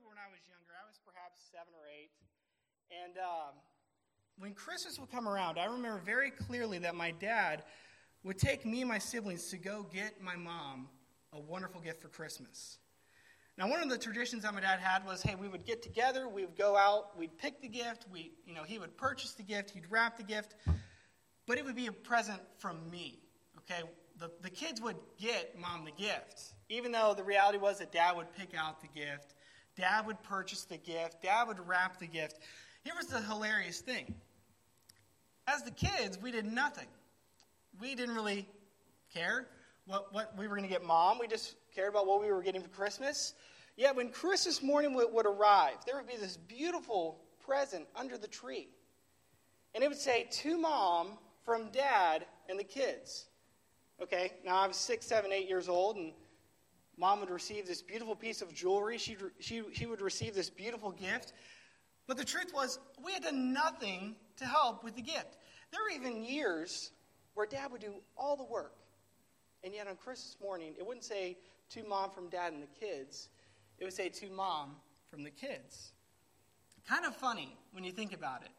remember when I was younger, I was perhaps seven or eight, and um, when Christmas would come around, I remember very clearly that my dad would take me and my siblings to go get my mom a wonderful gift for Christmas. Now, one of the traditions that my dad had was, hey, we would get together, we would go out, we'd pick the gift, we, you know, he would purchase the gift, he'd wrap the gift, but it would be a present from me. Okay, the, the kids would get mom the gift, even though the reality was that dad would pick out the gift, dad would purchase the gift, dad would wrap the gift. Here was the hilarious thing. As the kids, we did nothing. We didn't really care what, what we were going to get mom. We just cared about what we were getting for Christmas. Yet when Christmas morning would, would arrive, there would be this beautiful present under the tree. And it would say, to mom from dad and the kids. Okay, now I was six, seven, eight years old, and mom would receive this beautiful piece of jewelry. She'd, she, she would receive this beautiful gift. But the truth was, we had done nothing to help with the gift. There were even years where dad would do all the work. And yet on Christmas morning, it wouldn't say to mom from dad and the kids, it would say to mom from the kids. Kind of funny when you think about it.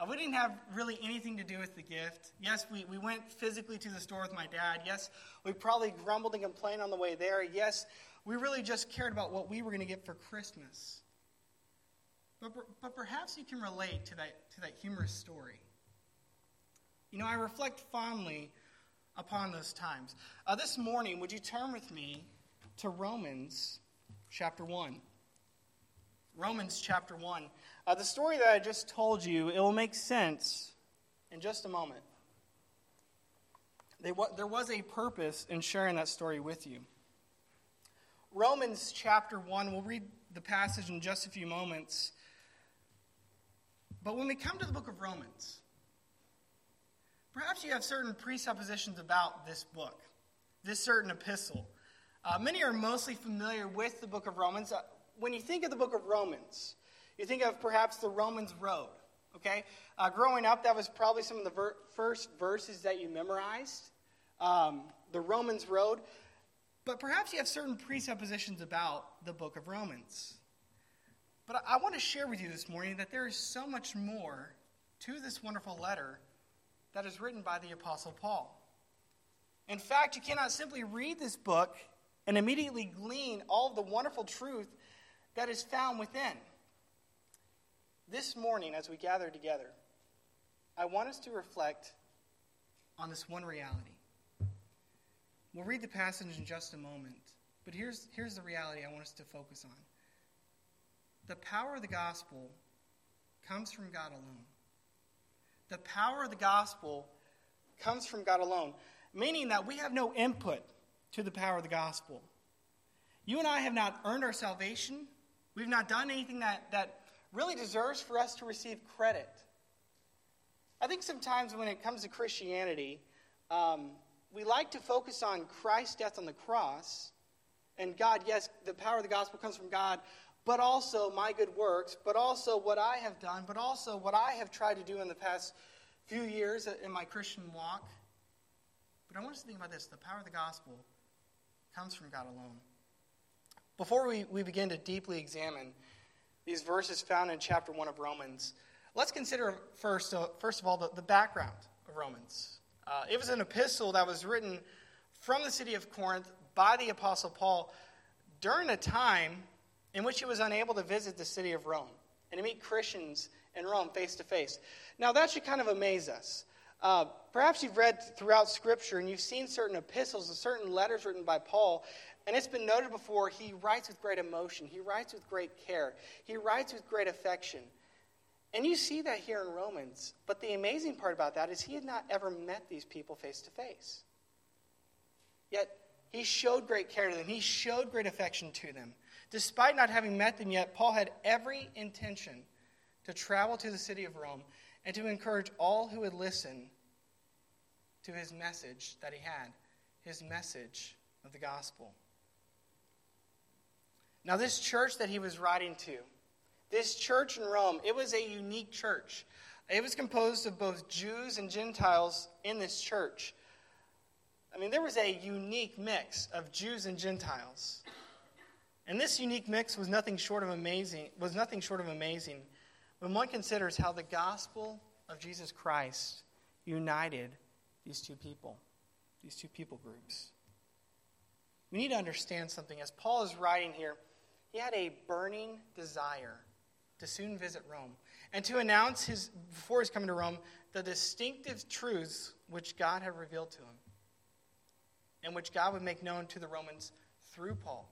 Uh, we didn't have really anything to do with the gift. Yes, we, we went physically to the store with my dad. Yes, we probably grumbled and complained on the way there. Yes, we really just cared about what we were going to get for Christmas. But, but perhaps you can relate to that, to that humorous story. You know, I reflect fondly upon those times. Uh, this morning, would you turn with me to Romans chapter 1? Romans chapter 1. Uh, the story that I just told you, it will make sense in just a moment. They, there was a purpose in sharing that story with you. Romans chapter 1, we'll read the passage in just a few moments. But when we come to the book of Romans, perhaps you have certain presuppositions about this book, this certain epistle. Uh, many are mostly familiar with the book of Romans. Uh, when you think of the book of Romans, you think of perhaps the Romans road. Okay? Uh, growing up, that was probably some of the ver- first verses that you memorized. Um, the Romans road. But perhaps you have certain presuppositions about the book of Romans. But I want to share with you this morning that there is so much more to this wonderful letter that is written by the Apostle Paul. In fact, you cannot simply read this book and immediately glean all of the wonderful truth that is found within. This morning, as we gather together, I want us to reflect on this one reality. We'll read the passage in just a moment, but here's, here's the reality I want us to focus on. The power of the gospel comes from God alone. The power of the gospel comes from God alone, meaning that we have no input to the power of the gospel. You and I have not earned our salvation. We've not done anything that, that really deserves for us to receive credit. I think sometimes when it comes to Christianity, um, we like to focus on Christ's death on the cross and God, yes, the power of the gospel comes from God, but also my good works, but also what I have done, but also what I have tried to do in the past few years in my Christian walk. But I want us to think about this the power of the gospel comes from God alone. Before we, we begin to deeply examine these verses found in chapter 1 of Romans, let's consider first, uh, first of all the, the background of Romans. Uh, it was an epistle that was written from the city of Corinth by the Apostle Paul during a time in which he was unable to visit the city of Rome and to meet Christians in Rome face to face. Now, that should kind of amaze us. Uh, perhaps you've read throughout Scripture and you've seen certain epistles and certain letters written by Paul, and it's been noted before he writes with great emotion, he writes with great care, he writes with great affection. And you see that here in Romans. But the amazing part about that is he had not ever met these people face to face. Yet he showed great care to them, he showed great affection to them. Despite not having met them yet, Paul had every intention to travel to the city of Rome and to encourage all who would listen to his message that he had, his message of the gospel. Now, this church that he was writing to, this church in Rome, it was a unique church. It was composed of both Jews and Gentiles in this church. I mean, there was a unique mix of Jews and Gentiles. And this unique mix was nothing short of amazing, was nothing short of amazing when one considers how the gospel of Jesus Christ united these two people, these two people groups. We need to understand something. As Paul is writing here, he had a burning desire to soon visit Rome and to announce his before his coming to Rome the distinctive truths which God had revealed to him and which God would make known to the Romans through Paul.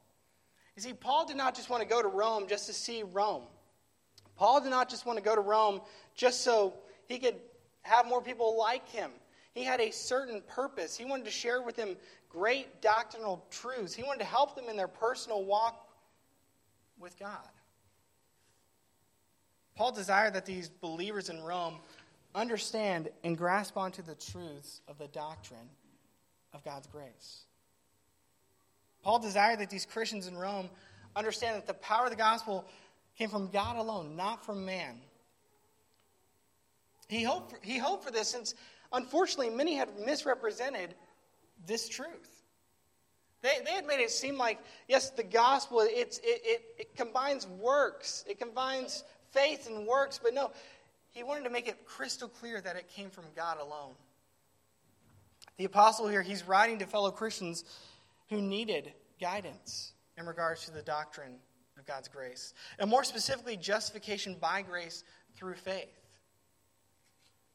You see, Paul did not just want to go to Rome just to see Rome. Paul did not just want to go to Rome just so he could have more people like him. He had a certain purpose. He wanted to share with them great doctrinal truths. He wanted to help them in their personal walk with God. Paul desired that these believers in Rome understand and grasp onto the truths of the doctrine of God's grace. Paul desired that these Christians in Rome understand that the power of the gospel came from God alone, not from man. He hoped for, he hoped for this since, unfortunately, many had misrepresented this truth. They, they had made it seem like, yes, the gospel, it's, it, it, it combines works, it combines faith and works, but no, he wanted to make it crystal clear that it came from God alone. The apostle here, he's writing to fellow Christians who needed guidance in regards to the doctrine of God's grace, and more specifically, justification by grace through faith.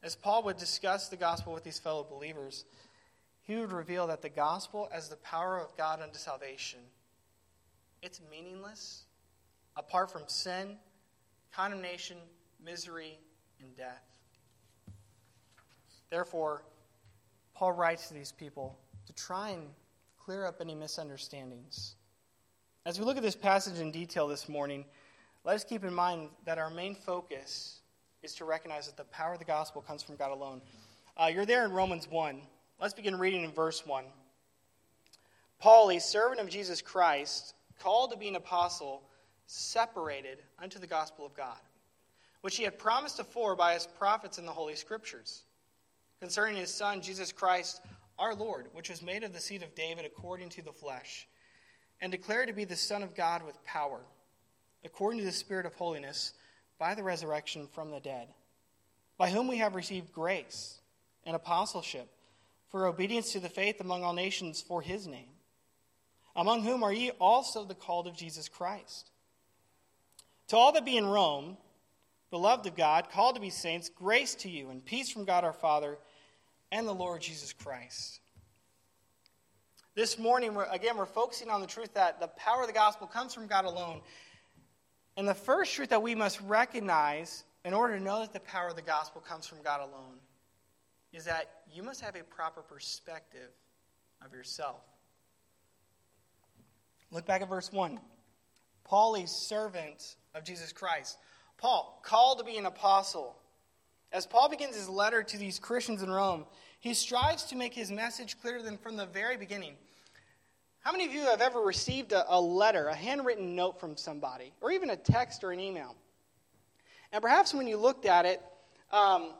As Paul would discuss the gospel with these fellow believers, he would reveal that the gospel, as the power of God unto salvation, it's meaningless apart from sin, condemnation, misery, and death. Therefore, Paul writes to these people to try and clear up any misunderstandings. As we look at this passage in detail this morning, let us keep in mind that our main focus is to recognize that the power of the gospel comes from God alone. Uh, you're there in Romans 1. Let's begin reading in verse 1. Paul, a servant of Jesus Christ, called to be an apostle, separated unto the gospel of God, which he had promised afore by his prophets in the Holy Scriptures, concerning his Son, Jesus Christ, our Lord, which was made of the seed of David according to the flesh, and declared to be the Son of God with power, according to the Spirit of holiness, by the resurrection from the dead, by whom we have received grace and apostleship for obedience to the faith among all nations for his name, among whom are ye also the called of Jesus Christ. To all that be in Rome, beloved of God, called to be saints, grace to you and peace from God our Father and the Lord Jesus Christ. This morning, we're, again, we're focusing on the truth that the power of the gospel comes from God alone. And the first truth that we must recognize in order to know that the power of the gospel comes from God alone is that you must have a proper perspective of yourself. Look back at verse 1. Paul, a servant of Jesus Christ. Paul, called to be an apostle. As Paul begins his letter to these Christians in Rome, he strives to make his message clear to them from the very beginning. How many of you have ever received a, a letter, a handwritten note from somebody, or even a text or an email? And perhaps when you looked at it, um,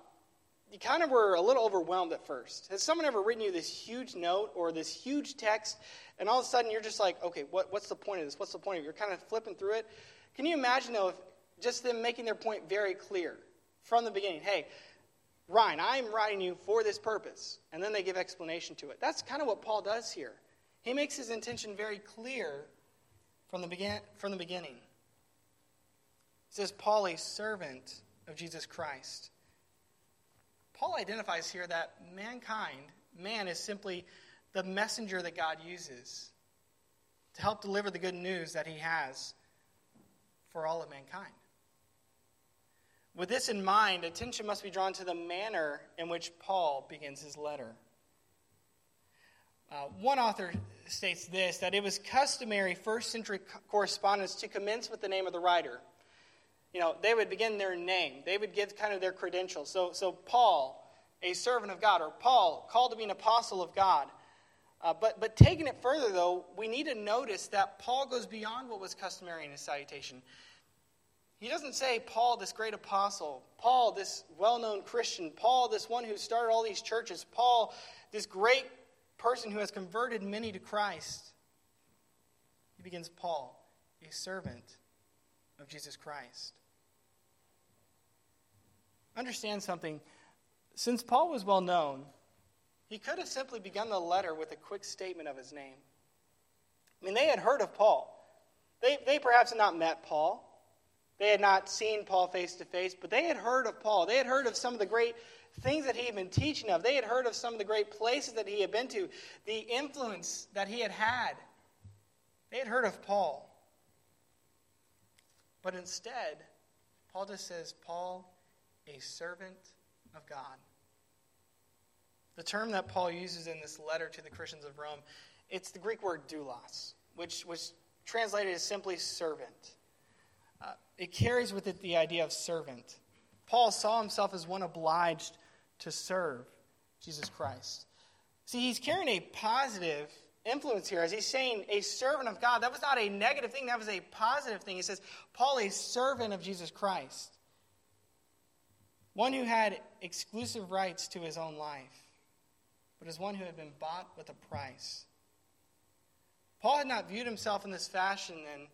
you kind of were a little overwhelmed at first. Has someone ever written you this huge note or this huge text, and all of a sudden you're just like, okay, what, what's the point of this? What's the point of it? You're kind of flipping through it. Can you imagine, though, if just them making their point very clear from the beginning? Hey, Ryan, I'm writing you for this purpose. And then they give explanation to it. That's kind of what Paul does here. He makes his intention very clear from the, begin- from the beginning. He says, Paul, a servant of Jesus Christ. Paul identifies here that mankind, man, is simply the messenger that God uses to help deliver the good news that he has for all of mankind. With this in mind, attention must be drawn to the manner in which Paul begins his letter. Uh, one author states this that it was customary first century correspondence to commence with the name of the writer. You know, they would begin their name, they would give kind of their credentials. So, so Paul, a servant of God, or Paul, called to be an apostle of God. Uh, but, but taking it further, though, we need to notice that Paul goes beyond what was customary in his salutation. He doesn't say, Paul, this great apostle, Paul, this well known Christian, Paul, this one who started all these churches, Paul, this great person who has converted many to Christ. He begins, Paul, a servant of Jesus Christ. Understand something. Since Paul was well known, he could have simply begun the letter with a quick statement of his name. I mean, they had heard of Paul. They, they perhaps had not met Paul. They had not seen Paul face to face, but they had heard of Paul. They had heard of some of the great things that he had been teaching of. They had heard of some of the great places that he had been to, the influence that he had had. They had heard of Paul. But instead, Paul just says, Paul, a servant of God. The term that Paul uses in this letter to the Christians of Rome, it's the Greek word doulos, which was translated as simply servant. Uh, it carries with it the idea of servant. Paul saw himself as one obliged to serve Jesus Christ. See, he's carrying a positive influence here as he's saying a servant of God. That was not a negative thing, that was a positive thing. He says, Paul, a servant of Jesus Christ, one who had exclusive rights to his own life, but as one who had been bought with a price. Paul had not viewed himself in this fashion, and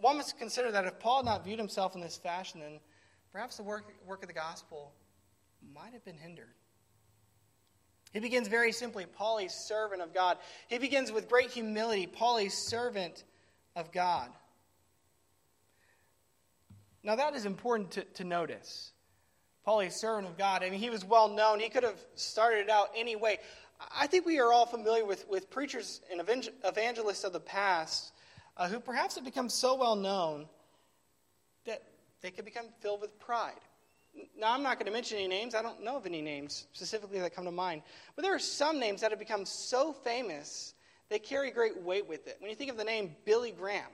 one must consider that if Paul had not viewed himself in this fashion, then perhaps the work, work of the gospel might have been hindered. He begins very simply Paul, a servant of God. He begins with great humility Paul, a servant of God. Now, that is important to, to notice. A servant of God. I mean, he was well known. He could have started it out any way. I think we are all familiar with, with preachers and evangelists of the past uh, who perhaps have become so well known that they could become filled with pride. Now, I'm not going to mention any names. I don't know of any names specifically that come to mind. But there are some names that have become so famous, they carry great weight with it. When you think of the name Billy Graham,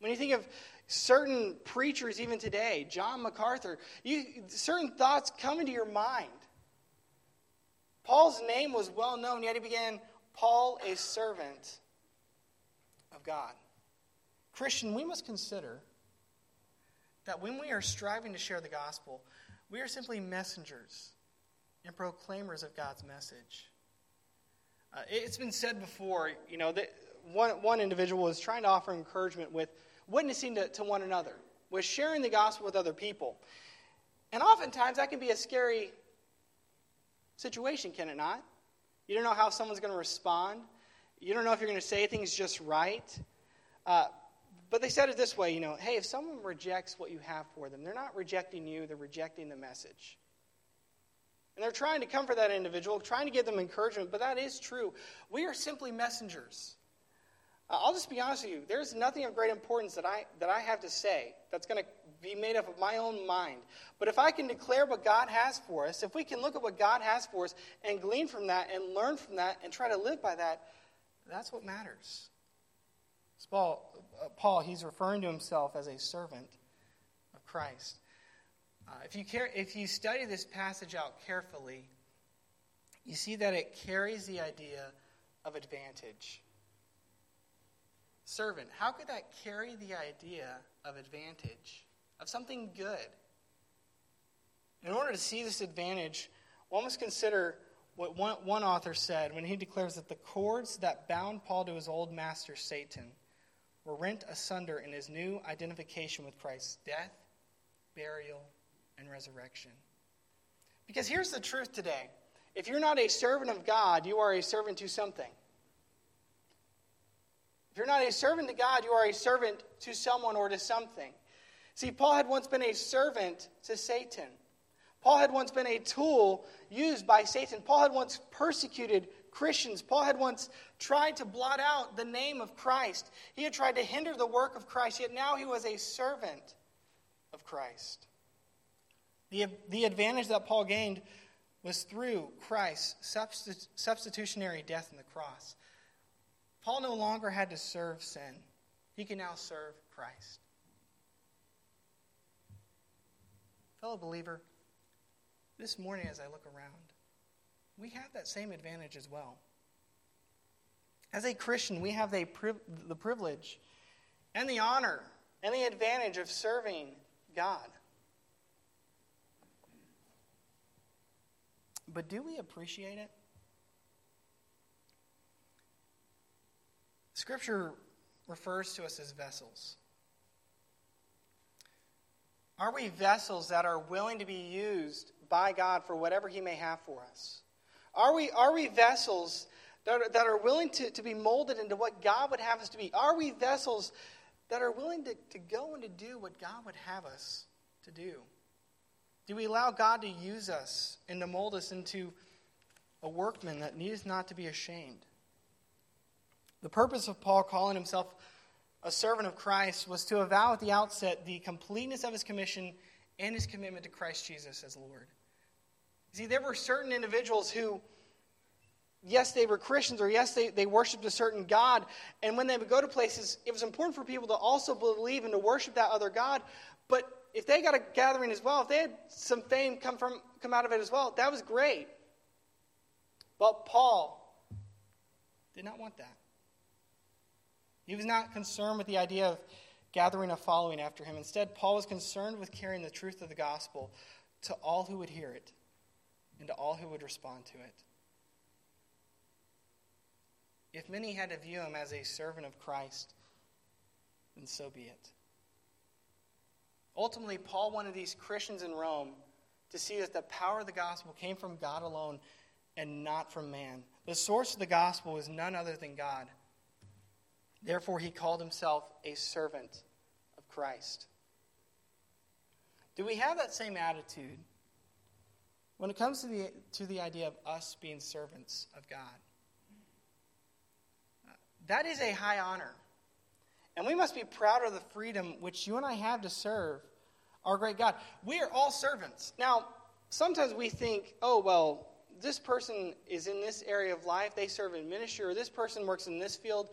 when you think of certain preachers even today, John MacArthur, you, certain thoughts come into your mind. Paul's name was well known, yet he began Paul, a servant of God. Christian, we must consider that when we are striving to share the gospel, we are simply messengers and proclaimers of God's message. Uh, it's been said before, you know, that one, one individual was trying to offer encouragement with witnessing to, to one another, with sharing the gospel with other people. And oftentimes that can be a scary situation, can it not? You don't know how someone's going to respond. You don't know if you're going to say things just right. Uh, but they said it this way you know, hey, if someone rejects what you have for them, they're not rejecting you, they're rejecting the message. And they're trying to comfort that individual, trying to give them encouragement, but that is true. We are simply messengers. I'll just be honest with you. There's nothing of great importance that I, that I have to say that's going to be made up of my own mind. But if I can declare what God has for us, if we can look at what God has for us and glean from that and learn from that and try to live by that, that's what matters. Paul, uh, Paul, he's referring to himself as a servant of Christ. Uh, if, you care, if you study this passage out carefully, you see that it carries the idea of advantage. Servant, how could that carry the idea of advantage, of something good? In order to see this advantage, one must consider what one, one author said when he declares that the cords that bound Paul to his old master, Satan, were rent asunder in his new identification with Christ's death, burial, and resurrection. Because here's the truth today if you're not a servant of God, you are a servant to something. If you're not a servant to God, you are a servant to someone or to something. See, Paul had once been a servant to Satan. Paul had once been a tool used by Satan. Paul had once persecuted Christians. Paul had once tried to blot out the name of Christ. He had tried to hinder the work of Christ, yet now he was a servant of Christ. The, the advantage that Paul gained was through Christ's substitutionary death on the cross. Paul no longer had to serve sin, he can now serve Christ. Fellow believer, this morning as I look around, we have that same advantage as well. As a Christian, we have the, the privilege and the honor and the advantage of serving God. But do we appreciate it? Scripture refers to us as vessels. Are we vessels that are willing to be used by God for whatever He may have for us? Are we, are we vessels that are, that are willing to, to be molded into what God would have us to be? Are we vessels that are willing to, to go and to do what God would have us to do? Do we allow God to use us and to mold us into a workman that needs not to be ashamed? The purpose of Paul calling himself a servant of Christ was to avow at the outset the completeness of his commission and his commitment to Christ Jesus as Lord. See, there were certain individuals who, yes, they were Christians, or yes, they, they worshiped a certain God, and when they would go to places, it was important for people to also believe and to worship that other God. But if they got a gathering as well, if they had some fame come, from, come out of it as well, that was great. But Paul did not want that. He was not concerned with the idea of gathering a following after him. Instead, Paul was concerned with carrying the truth of the gospel to all who would hear it and to all who would respond to it. If many had to view him as a servant of Christ, then so be it. Ultimately, Paul wanted these Christians in Rome to see that the power of the gospel came from God alone and not from man. The source of the gospel is none other than God. Therefore, he called himself a servant of Christ. Do we have that same attitude when it comes to the, to the idea of us being servants of God? Uh, that is a high honor. And we must be proud of the freedom which you and I have to serve our great God. We are all servants. Now, sometimes we think, oh, well, this person is in this area of life, they serve in ministry, or this person works in this field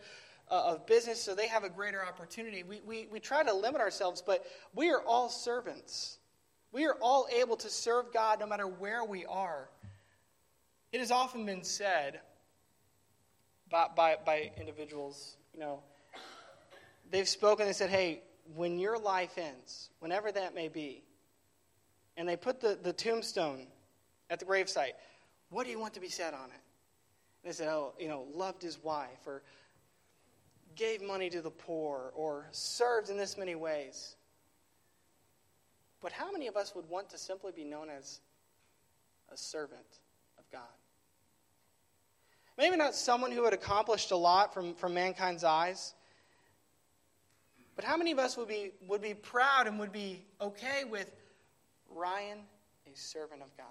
uh, of business, so they have a greater opportunity. We, we, we try to limit ourselves, but we are all servants. We are all able to serve God no matter where we are. It has often been said by, by, by individuals, you know, they've spoken, they said, hey, when your life ends, whenever that may be, and they put the, the tombstone at the gravesite, what do you want to be said on it? And they said, oh, you know, loved his wife, or gave money to the poor or served in this many ways. But how many of us would want to simply be known as a servant of God? Maybe not someone who had accomplished a lot from, from mankind's eyes, but how many of us would be, would be proud and would be okay with Ryan, a servant of God?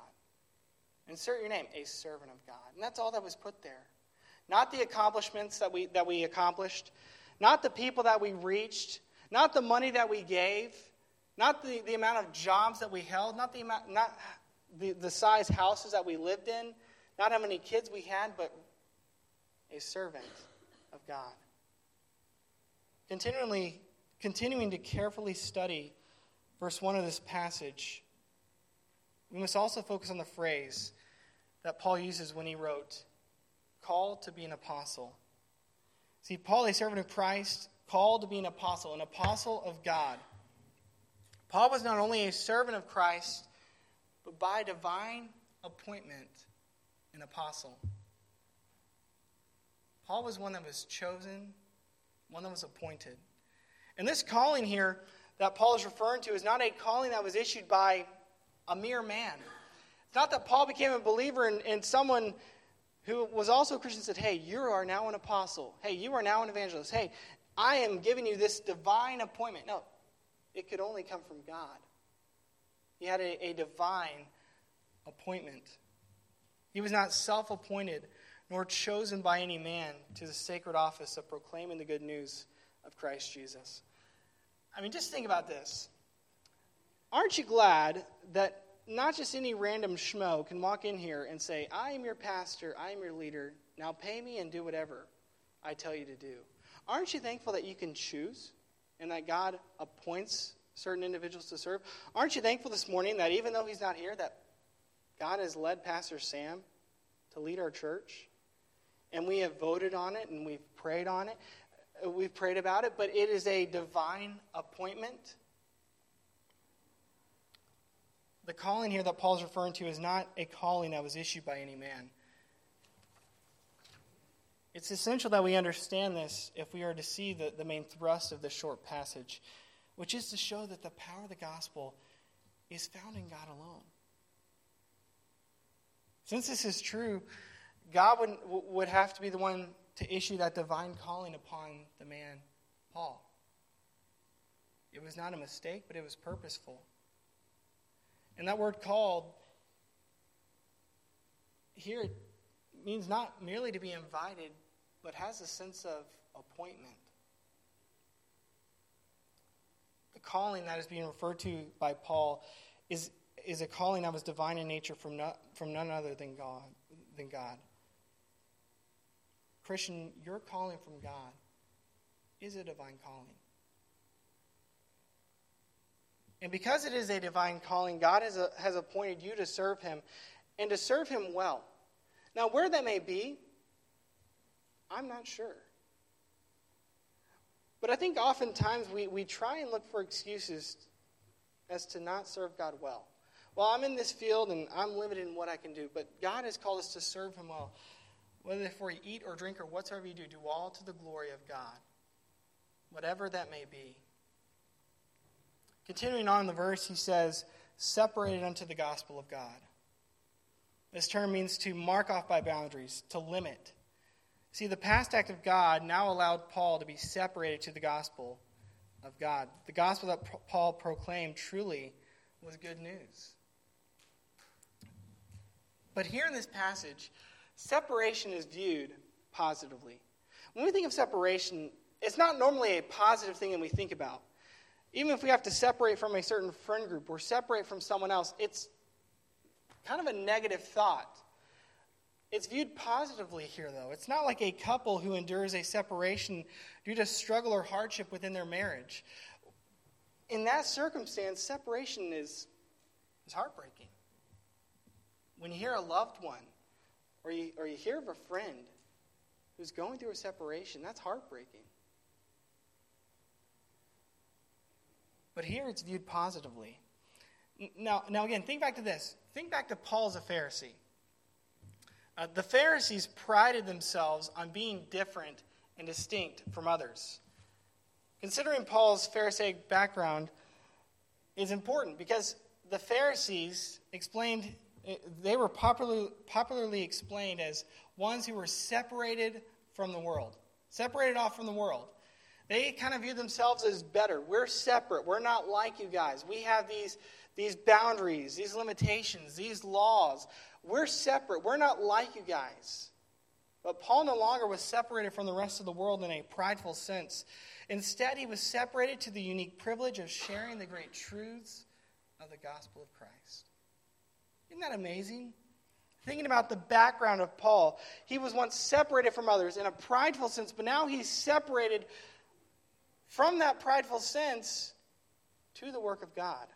Insert your name, a servant of God. And that's all that was put there. Not the accomplishments that we, that we accomplished, not the people that we reached, not the money that we gave, not the, the amount of jobs that we held, not, the, amount, not the, the size houses that we lived in, not how many kids we had, but a servant of God. Continually, continuing to carefully study verse 1 of this passage, we must also focus on the phrase that Paul uses when he wrote, called to be an apostle. See, Paul, a servant of Christ, called to be an apostle, an apostle of God. Paul was not only a servant of Christ, but by divine appointment, an apostle. Paul was one that was chosen, one that was appointed. And this calling here that Paul is referring to is not a calling that was issued by a mere man. It's not that Paul became a believer and, and someone who was also a Christian, said, Hey, you are now an apostle. Hey, you are now an evangelist. Hey, I am giving you this divine appointment. No, it could only come from God. He had a, a divine appointment. He was not self appointed nor chosen by any man to the sacred office of proclaiming the good news of Christ Jesus. I mean, just think about this. Aren't you glad that not just any random schmo can walk in here and say, I am your pastor, I am your leader, now pay me and do whatever I tell you to do. Aren't you thankful that you can choose and that God appoints certain individuals to serve? Aren't you thankful this morning that even though he's not here, that God has led Pastor Sam to lead our church? And we have voted on it and we've prayed on it. Uh, we've prayed about it, but it is a divine appointment the calling here that Paul's referring to is not a calling that was issued by any man. It's essential that we understand this if we are to see the, the main thrust of this short passage, which is to show that the power of the gospel is found in God alone. Since this is true, God would, would have to be the one to issue that divine calling upon the man, Paul. It was not a mistake, but it was purposeful. And that word called here means not merely to be invited, but has a sense of appointment. The calling that is being referred to by Paul is, is a calling that was divine in nature from, not, from none other than God, than God. Christian, your calling from God is a divine calling. And because it is a divine calling, God has, a, has appointed you to serve Him and to serve Him well. Now, where that may be, I'm not sure. But I think oftentimes we, we try and look for excuses as to not serve God well. Well, I'm in this field and I'm limited in what I can do, but God has called us to serve Him well. Whether for you eat or drink or whatsoever you do, do all to the glory of God, whatever that may be. Continuing on in the verse, he says, separated unto the gospel of God. This term means to mark off by boundaries, to limit. See, the past act of God now allowed Paul to be separated to the gospel of God. The gospel that Paul proclaimed truly was good news. But here in this passage, separation is viewed positively. When we think of separation, it's not normally a positive thing that we think about. Even if we have to separate from a certain friend group or separate from someone else, it's kind of a negative thought. It's viewed positively here, though. It's not like a couple who endures a separation due to struggle or hardship within their marriage. In that circumstance, separation is, is heartbreaking. When you hear a loved one or you, or you hear of a friend who's going through a separation, that's heartbreaking. But here it's viewed positively. Now, now again, think back to this. Think back to Paul as a Pharisee. Uh, the Pharisees prided themselves on being different and distinct from others. Considering Paul's Pharisaic background is important because the Pharisees explained, they were popularly, popularly explained as ones who were separated from the world, separated off from the world. They kind of view themselves as better. We're separate. We're not like you guys. We have these, these boundaries, these limitations, these laws. We're separate. We're not like you guys. But Paul no longer was separated from the rest of the world in a prideful sense. Instead, he was separated to the unique privilege of sharing the great truths of the gospel of Christ. Isn't that amazing? Thinking about the background of Paul, he was once separated from others in a prideful sense, but now he's separated from that prideful sense to the work of God.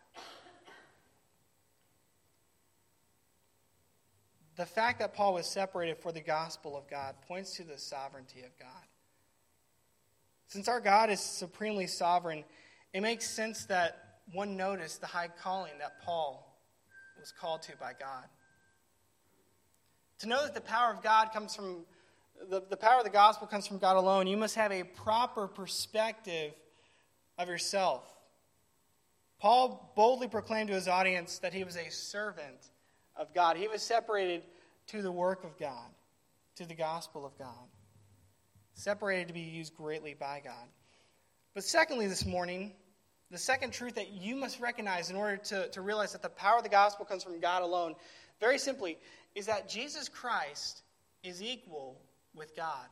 The fact that Paul was separated for the gospel of God points to the sovereignty of God. Since our God is supremely sovereign, it makes sense that one noticed the high calling that Paul was called to by God. To know that the power of God comes from the, the power of the gospel comes from God alone. You must have a proper perspective of yourself. Paul boldly proclaimed to his audience that he was a servant of God. He was separated to the work of God, to the gospel of God, separated to be used greatly by God. But secondly, this morning, the second truth that you must recognize in order to, to realize that the power of the gospel comes from God alone, very simply, is that Jesus Christ is equal with God.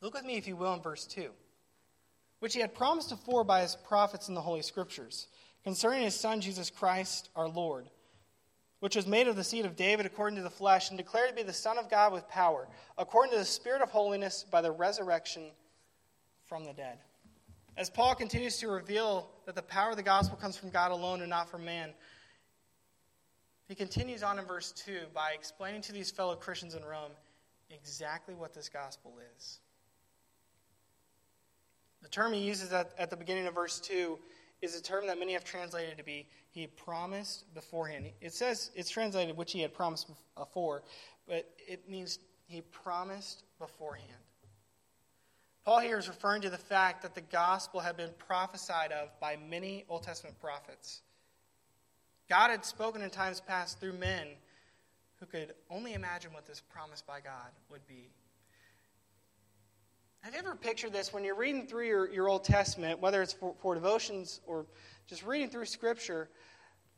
Look with me, if you will, in verse 2. Which he had promised afore by his prophets in the Holy Scriptures, concerning his Son Jesus Christ our Lord, which was made of the seed of David according to the flesh, and declared to be the Son of God with power, according to the Spirit of holiness by the resurrection from the dead. As Paul continues to reveal that the power of the gospel comes from God alone and not from man, he continues on in verse 2 by explaining to these fellow Christians in Rome exactly what this gospel is. The term he uses at, at the beginning of verse 2 is a term that many have translated to be he promised beforehand. It says it's translated which he had promised before, uh, but it means he promised beforehand. Paul here is referring to the fact that the gospel had been prophesied of by many Old Testament prophets. God had spoken in times past through men who could only imagine what this promise by God would be. Have you ever pictured this when you're reading through your, your Old Testament, whether it's for, for devotions or just reading through Scripture?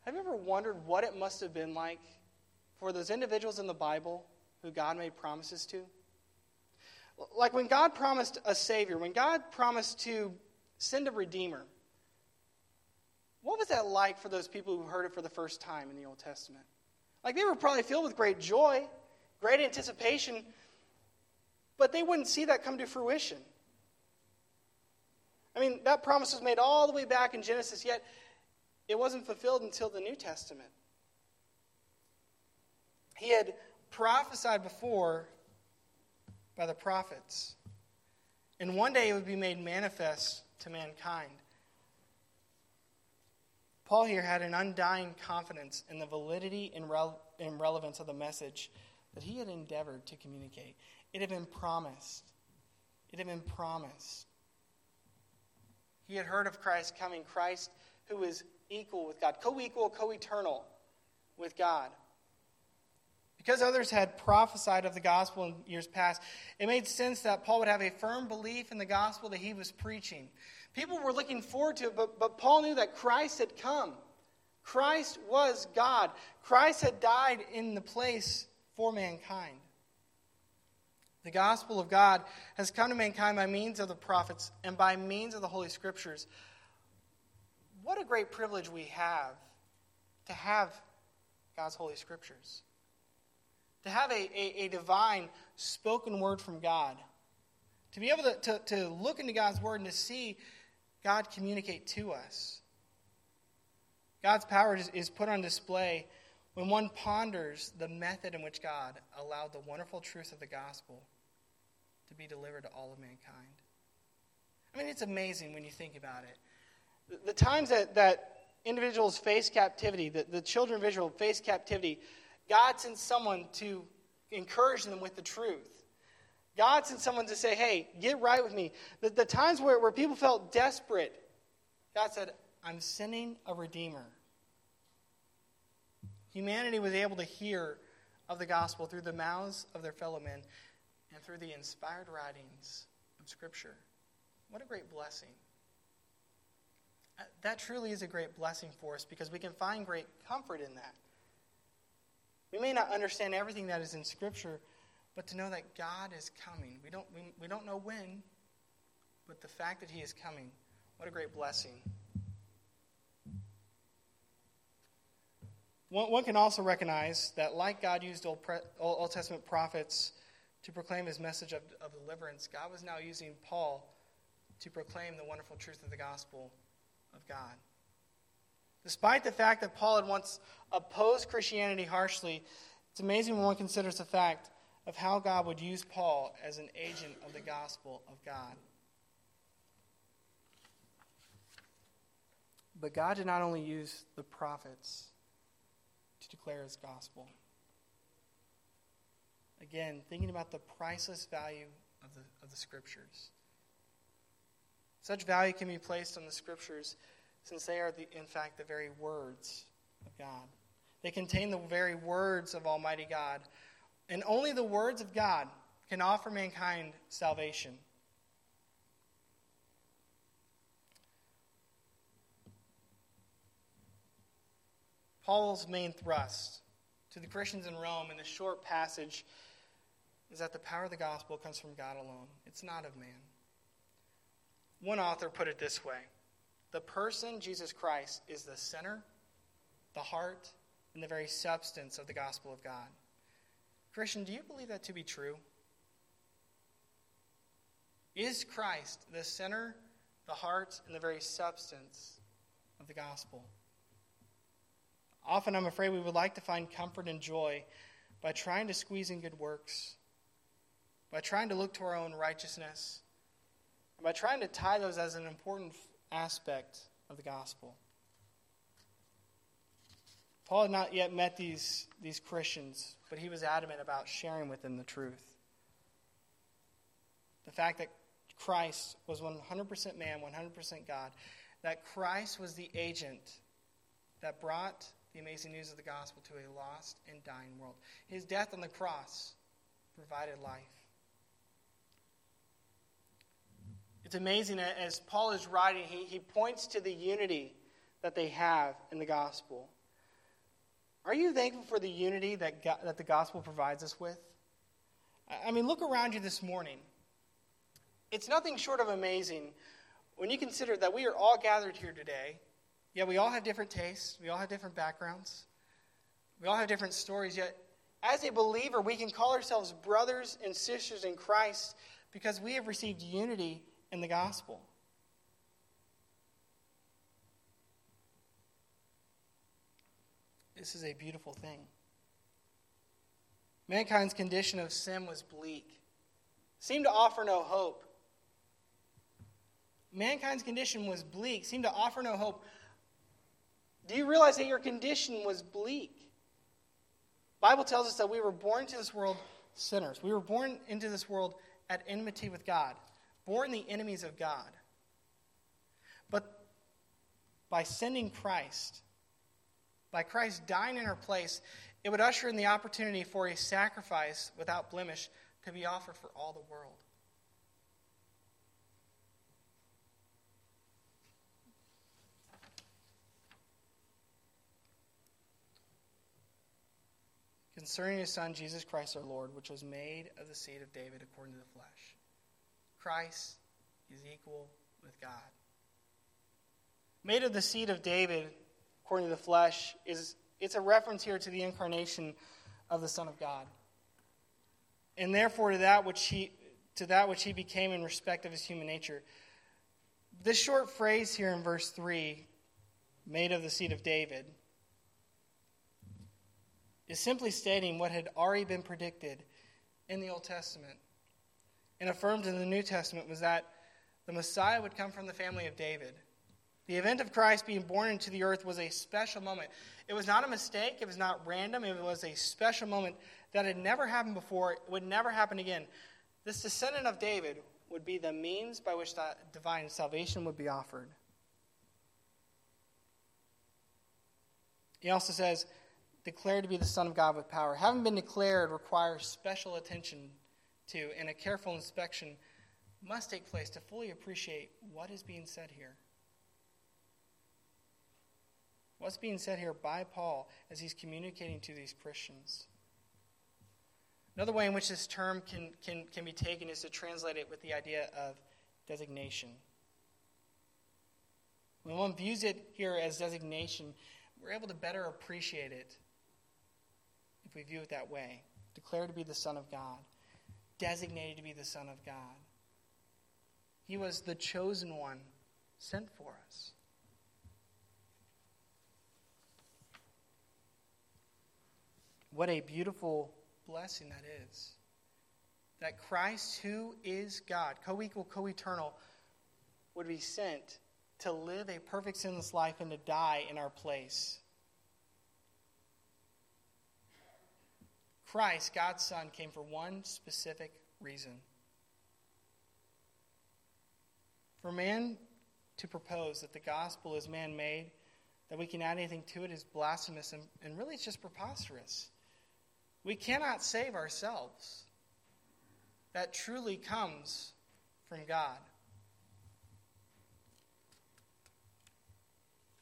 Have you ever wondered what it must have been like for those individuals in the Bible who God made promises to? Like when God promised a Savior, when God promised to send a Redeemer, what was that like for those people who heard it for the first time in the Old Testament? Like they were probably filled with great joy, great anticipation, but they wouldn't see that come to fruition. I mean, that promise was made all the way back in Genesis, yet it wasn't fulfilled until the New Testament. He had prophesied before by the prophets. And one day it would be made manifest to mankind. Paul here had an undying confidence in the validity and, and relevance of the message that he had endeavored to communicate. It had been promised. It had been promised. He had heard of Christ coming, Christ who is equal with God, co equal, co eternal with God. Because others had prophesied of the gospel in years past, it made sense that Paul would have a firm belief in the gospel that he was preaching. People were looking forward to it, but, but Paul knew that Christ had come. Christ was God. Christ had died in the place for mankind. The gospel of God has come to mankind by means of the prophets and by means of the Holy Scriptures. What a great privilege we have to have God's Holy Scriptures to have a, a, a divine spoken word from God, to be able to, to, to look into God's word and to see God communicate to us. God's power is, put on display when one ponders the method in which God allowed the wonderful truth of the gospel to be delivered to all of mankind. I mean, it's amazing when you think about it. The, times that, that individuals face captivity, the, the children of Israel face captivity, God sends someone to encourage them with the truth. God sent someone to say, hey, get right with me. The, the times where, where people felt desperate, God said, I'm sending a Redeemer. Humanity was able to hear of the gospel through the mouths of their fellow men and through the inspired writings of Scripture. What a great blessing. Uh, that truly is a great blessing for us because we can find great comfort in that. We may not understand everything that is in Scripture, but to know that God is coming. We don't, we, we don't know when, but the fact that He is coming, what a great blessing. One, one can also recognize that, like God used Old, Pre, Old, Old Testament prophets to proclaim His message of, of deliverance, God was now using Paul to proclaim the wonderful truth of the gospel of God. Despite the fact that Paul had once opposed Christianity harshly, it's amazing when one considers the fact of how God would use Paul as an agent of the gospel of God. But God did not only use the prophets to declare his gospel. Again, thinking about the priceless value of the, of the scriptures. Such value can be placed on the scriptures since they are, the, in fact, the very words of God. They contain the very words of Almighty God. And only the words of God can offer mankind salvation. Paul's main thrust to the Christians in Rome in this short passage is that the power of the gospel comes from God alone. It's not of man. One author put it this way the person, Jesus Christ, is the center, the heart, and the very substance of the gospel of God. Christian, do you believe that to be true? Is Christ the center, the heart, and the very substance of the gospel? Often, I'm afraid we would like to find comfort and joy by trying to squeeze in good works, by trying to look to our own righteousness, by trying to tie those as an important aspect of the gospel. Paul had not yet met these, these Christians, but he was adamant about sharing with them the truth. the fact that Christ was 100% man, 100% God, that Christ was the agent that brought the amazing news of the gospel to a lost and dying world. His death on the cross provided life. It's amazing as Paul is writing, he, he points to the unity that they have in the gospel. Are you thankful for the unity that, God, that the gospel provides us with? I mean, look around you this morning. It's nothing short of amazing when you consider that we are all gathered here today. Yeah, we all have different tastes, we all have different backgrounds, we all have different stories, yet, as a believer, we can call ourselves brothers and sisters in Christ because we have received unity in the gospel. This is a beautiful thing. Mankind's condition of sin was bleak, seemed to offer no hope. Mankind's condition was bleak, seemed to offer no hope. Do you realize that your condition was bleak? Bible tells us that we were born into this world sinners. We were born into this world at enmity with God, born the enemies of God. But by sending Christ, by Christ dying in our place, it would usher in the opportunity for a sacrifice without blemish to be offered for all the world. Concerning his Son, Jesus Christ our Lord, which was made of the seed of David according to the flesh. Christ is equal with God. Made of the seed of David according to the flesh is it's a reference here to the incarnation of the Son of God. And therefore to that which he to that which he became in respect of his human nature. This short phrase here in verse 3, made of the seed of David, is simply stating what had already been predicted in the Old Testament and affirmed in the New Testament was that the Messiah would come from the family of David. The event of Christ being born into the earth was a special moment. It was not a mistake, it was not random, it was a special moment that had never happened before, it would never happen again. This descendant of David would be the means by which that divine salvation would be offered. He also says, declared to be the Son of God with power. Having been declared requires special attention to, and a careful inspection must take place to fully appreciate what is being said here. What's being said here by Paul as he's communicating to these Christians? Another way in which this term can, can, can be taken is to translate it with the idea of designation. When one views it here as designation, we're able to better appreciate it if we view it that way. Declared to be the Son of God, designated to be the Son of God. He was the chosen one sent for us. What a beautiful blessing that is. That Christ, who is God, co equal, co eternal, would be sent to live a perfect sinless life and to die in our place. Christ, God's Son, came for one specific reason. For man to propose that the gospel is man made, that we can add anything to it, is blasphemous and, and really it's just preposterous. We cannot save ourselves. That truly comes from God.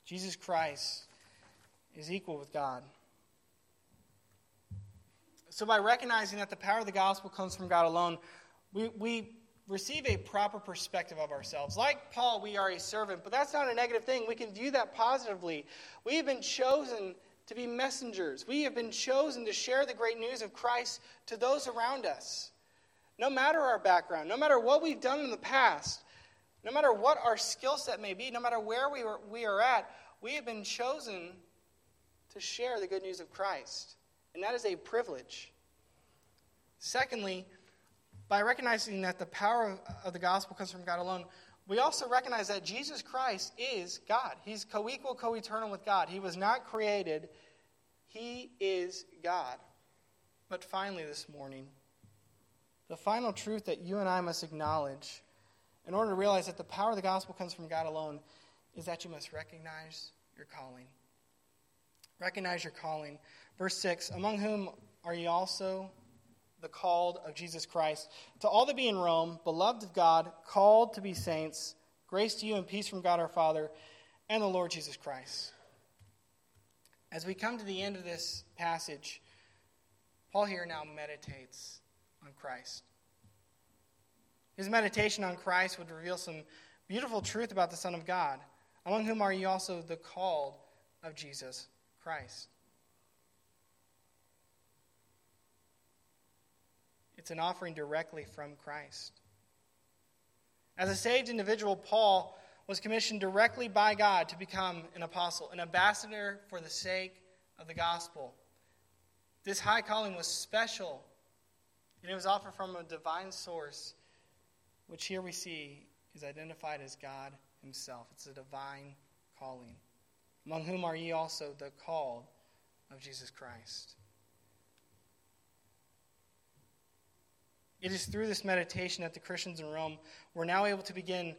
Jesus Christ is equal with God. So, by recognizing that the power of the gospel comes from God alone, we, we receive a proper perspective of ourselves. Like Paul, we are a servant, but that's not a negative thing. We can view that positively. We have been chosen to be messengers. We have been chosen to share the great news of Christ to those around us. No matter our background, no matter what we've done in the past, no matter what our skill set may be, no matter where we are, we are at, we have been chosen to share the good news of Christ. And that is a privilege. Secondly, by recognizing that the power of the gospel comes from God alone, we also recognize that Jesus Christ is God. He's co equal, co eternal with God. He was not created, He is God. But finally, this morning, the final truth that you and I must acknowledge in order to realize that the power of the gospel comes from God alone is that you must recognize your calling. Recognize your calling. Verse 6 Among whom are ye also the called of Jesus Christ? To all that be in Rome, beloved of God, called to be saints, grace to you and peace from God our Father and the Lord Jesus Christ. As we come to the end of this passage, Paul here now meditates on Christ. His meditation on Christ would reveal some beautiful truth about the Son of God, among whom are you also the called of Jesus Christ. It's an offering directly from Christ. As a saved individual, Paul was commissioned directly by God to become an apostle, an ambassador for the sake of the gospel. This high calling was special, and it was offered from a divine source, which here we see is identified as God Himself. It's a divine calling. Among whom are ye also the called of Jesus Christ? It is through this meditation that the Christians in Rome were now able to begin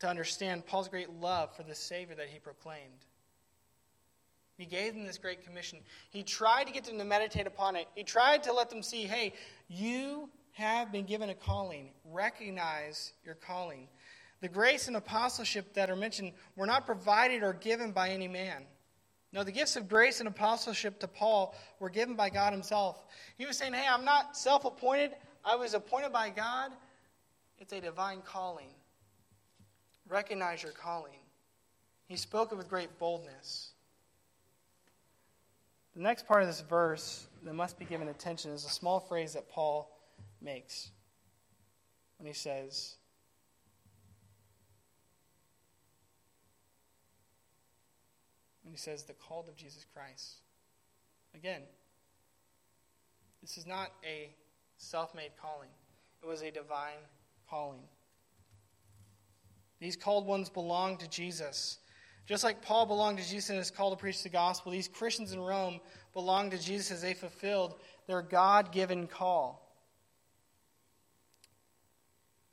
to understand Paul's great love for the Savior that he proclaimed. He gave them this great commission. He tried to get them to meditate upon it. He tried to let them see hey, you have been given a calling. Recognize your calling. The grace and apostleship that are mentioned were not provided or given by any man. No, the gifts of grace and apostleship to Paul were given by God Himself. He was saying, Hey, I'm not self appointed, I was appointed by God. It's a divine calling. Recognize your calling. He spoke it with great boldness. The next part of this verse that must be given attention is a small phrase that Paul makes when he says, when he says, the called of Jesus Christ. Again, this is not a self made calling, it was a divine calling. These called ones belong to Jesus. Just like Paul belonged to Jesus and is called to preach the gospel, these Christians in Rome belong to Jesus as they fulfilled their God given call.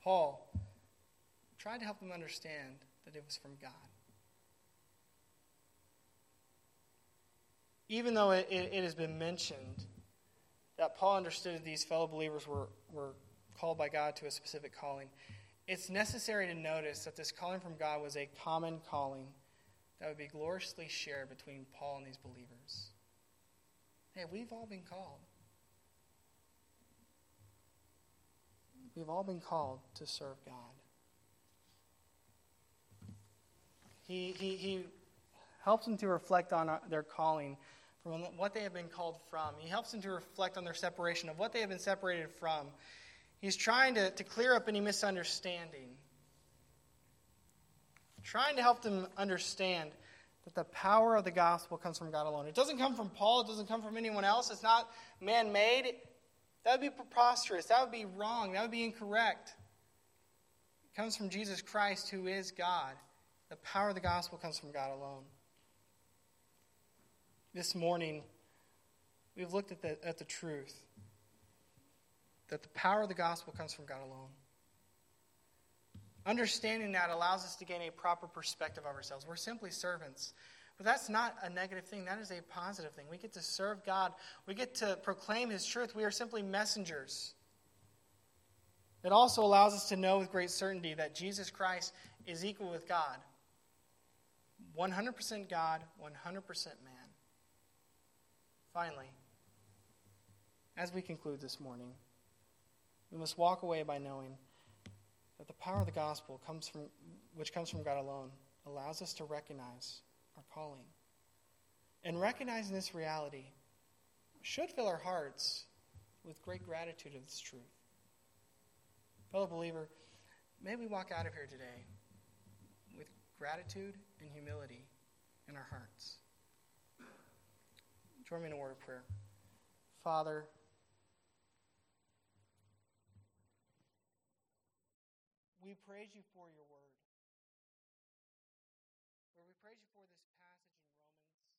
Paul tried to help them understand that it was from God. Even though it, it, it has been mentioned that Paul understood these fellow believers were, were called by God to a specific calling, it's necessary to notice that this calling from God was a common calling that would be gloriously shared between Paul and these believers. Hey, we've all been called. We've all been called to serve God. He, he, he helps them to reflect on uh, their calling from what they have been called from. He helps them to reflect on their separation, of what they have been separated from. He's trying to, to clear up any misunderstanding trying to help them understand that the power of the gospel comes from God alone. It doesn't come from Paul, it doesn't come from anyone else, it's not man made. That would be preposterous, that would be wrong, that would be incorrect. It comes from Jesus Christ, who is God. The power of the gospel comes from God alone. This morning, we've looked at the, at the truth that the power of the gospel comes from God alone. Understanding that allows us to gain a proper perspective of ourselves. We're simply servants. But that's not a negative thing. That is a positive thing. We get to serve God. We get to proclaim His truth. We are simply messengers. It also allows us to know with great certainty that Jesus Christ is equal with God 100% God, 100% man. Finally, as we conclude this morning, we must walk away by knowing that the power of the gospel comes from which comes from God alone allows us to recognize our calling. And recognizing this reality should fill our hearts with great gratitude of this truth. Fellow believer, may we walk out of here today with gratitude and humility in our hearts. Join me in a word of prayer. Father, We praise you for your word.